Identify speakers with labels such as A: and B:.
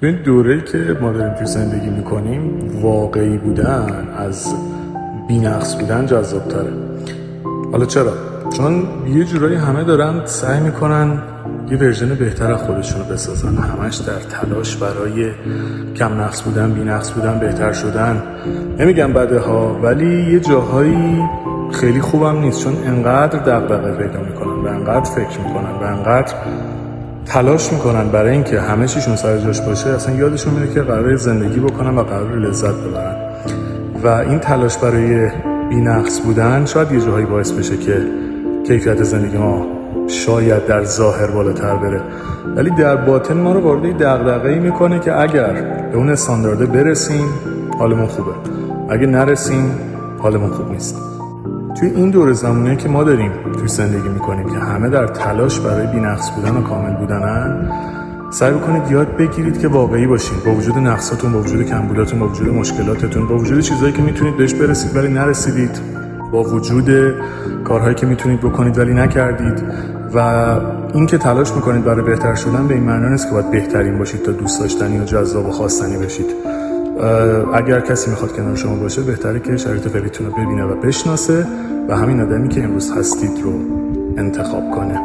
A: تو این دوره که ما داریم توی زندگی می‌کنیم واقعی بودن از بینقص بودن جذاب تره حالا چرا؟ چون یه جورایی همه دارن سعی می‌کنن یه ورژن بهتر از خودشونو بسازن. همش در تلاش برای کم نقص بودن بی نقص بودن بهتر شدن. نمیگم بده ها ولی یه جاهایی خیلی خوبم نیست. چون انقدر دقدقه پیدا می‌کنن و انقدر فکر می‌کنن و انقدر تلاش می‌کنن برای اینکه همه چیشون سر جاش باشه اصلا یادشون میره که قرار زندگی بکنن و قرار لذت ببرن. و این تلاش برای بینقص بودن شاید یه جاهایی باعث بشه که کیفیت زندگی ما شاید در ظاهر بالاتر بره. ولی در باطن ما رو وارد دغدغه‌ای می‌کنه که اگر به اون استاندارده برسیم حالمون خوبه. اگه نرسیم حالمون خوب نیست. توی این دور زمانه که ما داریم توی زندگی می‌کنیم که همه در تلاش برای بینقص بودن و کامل بودنن سعی بکنید یاد بگیرید که واقعی باشین. با وجود نقصاتون با وجود کمبوداتون با وجود مشکلاتتون با وجود چیزهایی که می‌تونید بهش برسید ولی نرسیدید. با وجود کارهایی که می‌تونید بکنید ولی نکردید. و اینکه تلاش می‌کنید برای بهتر شدن به این معنی نیست که باید بهترین باشید تا دوست داشتنی و جذاب و خواستنی بشید. اگر کسی می‌خواد کنار شما باشه بهتره که شرایط فعلیتون رو ببینه و بشناسه و همین آدمی که امروز هستید رو انتخاب کنه.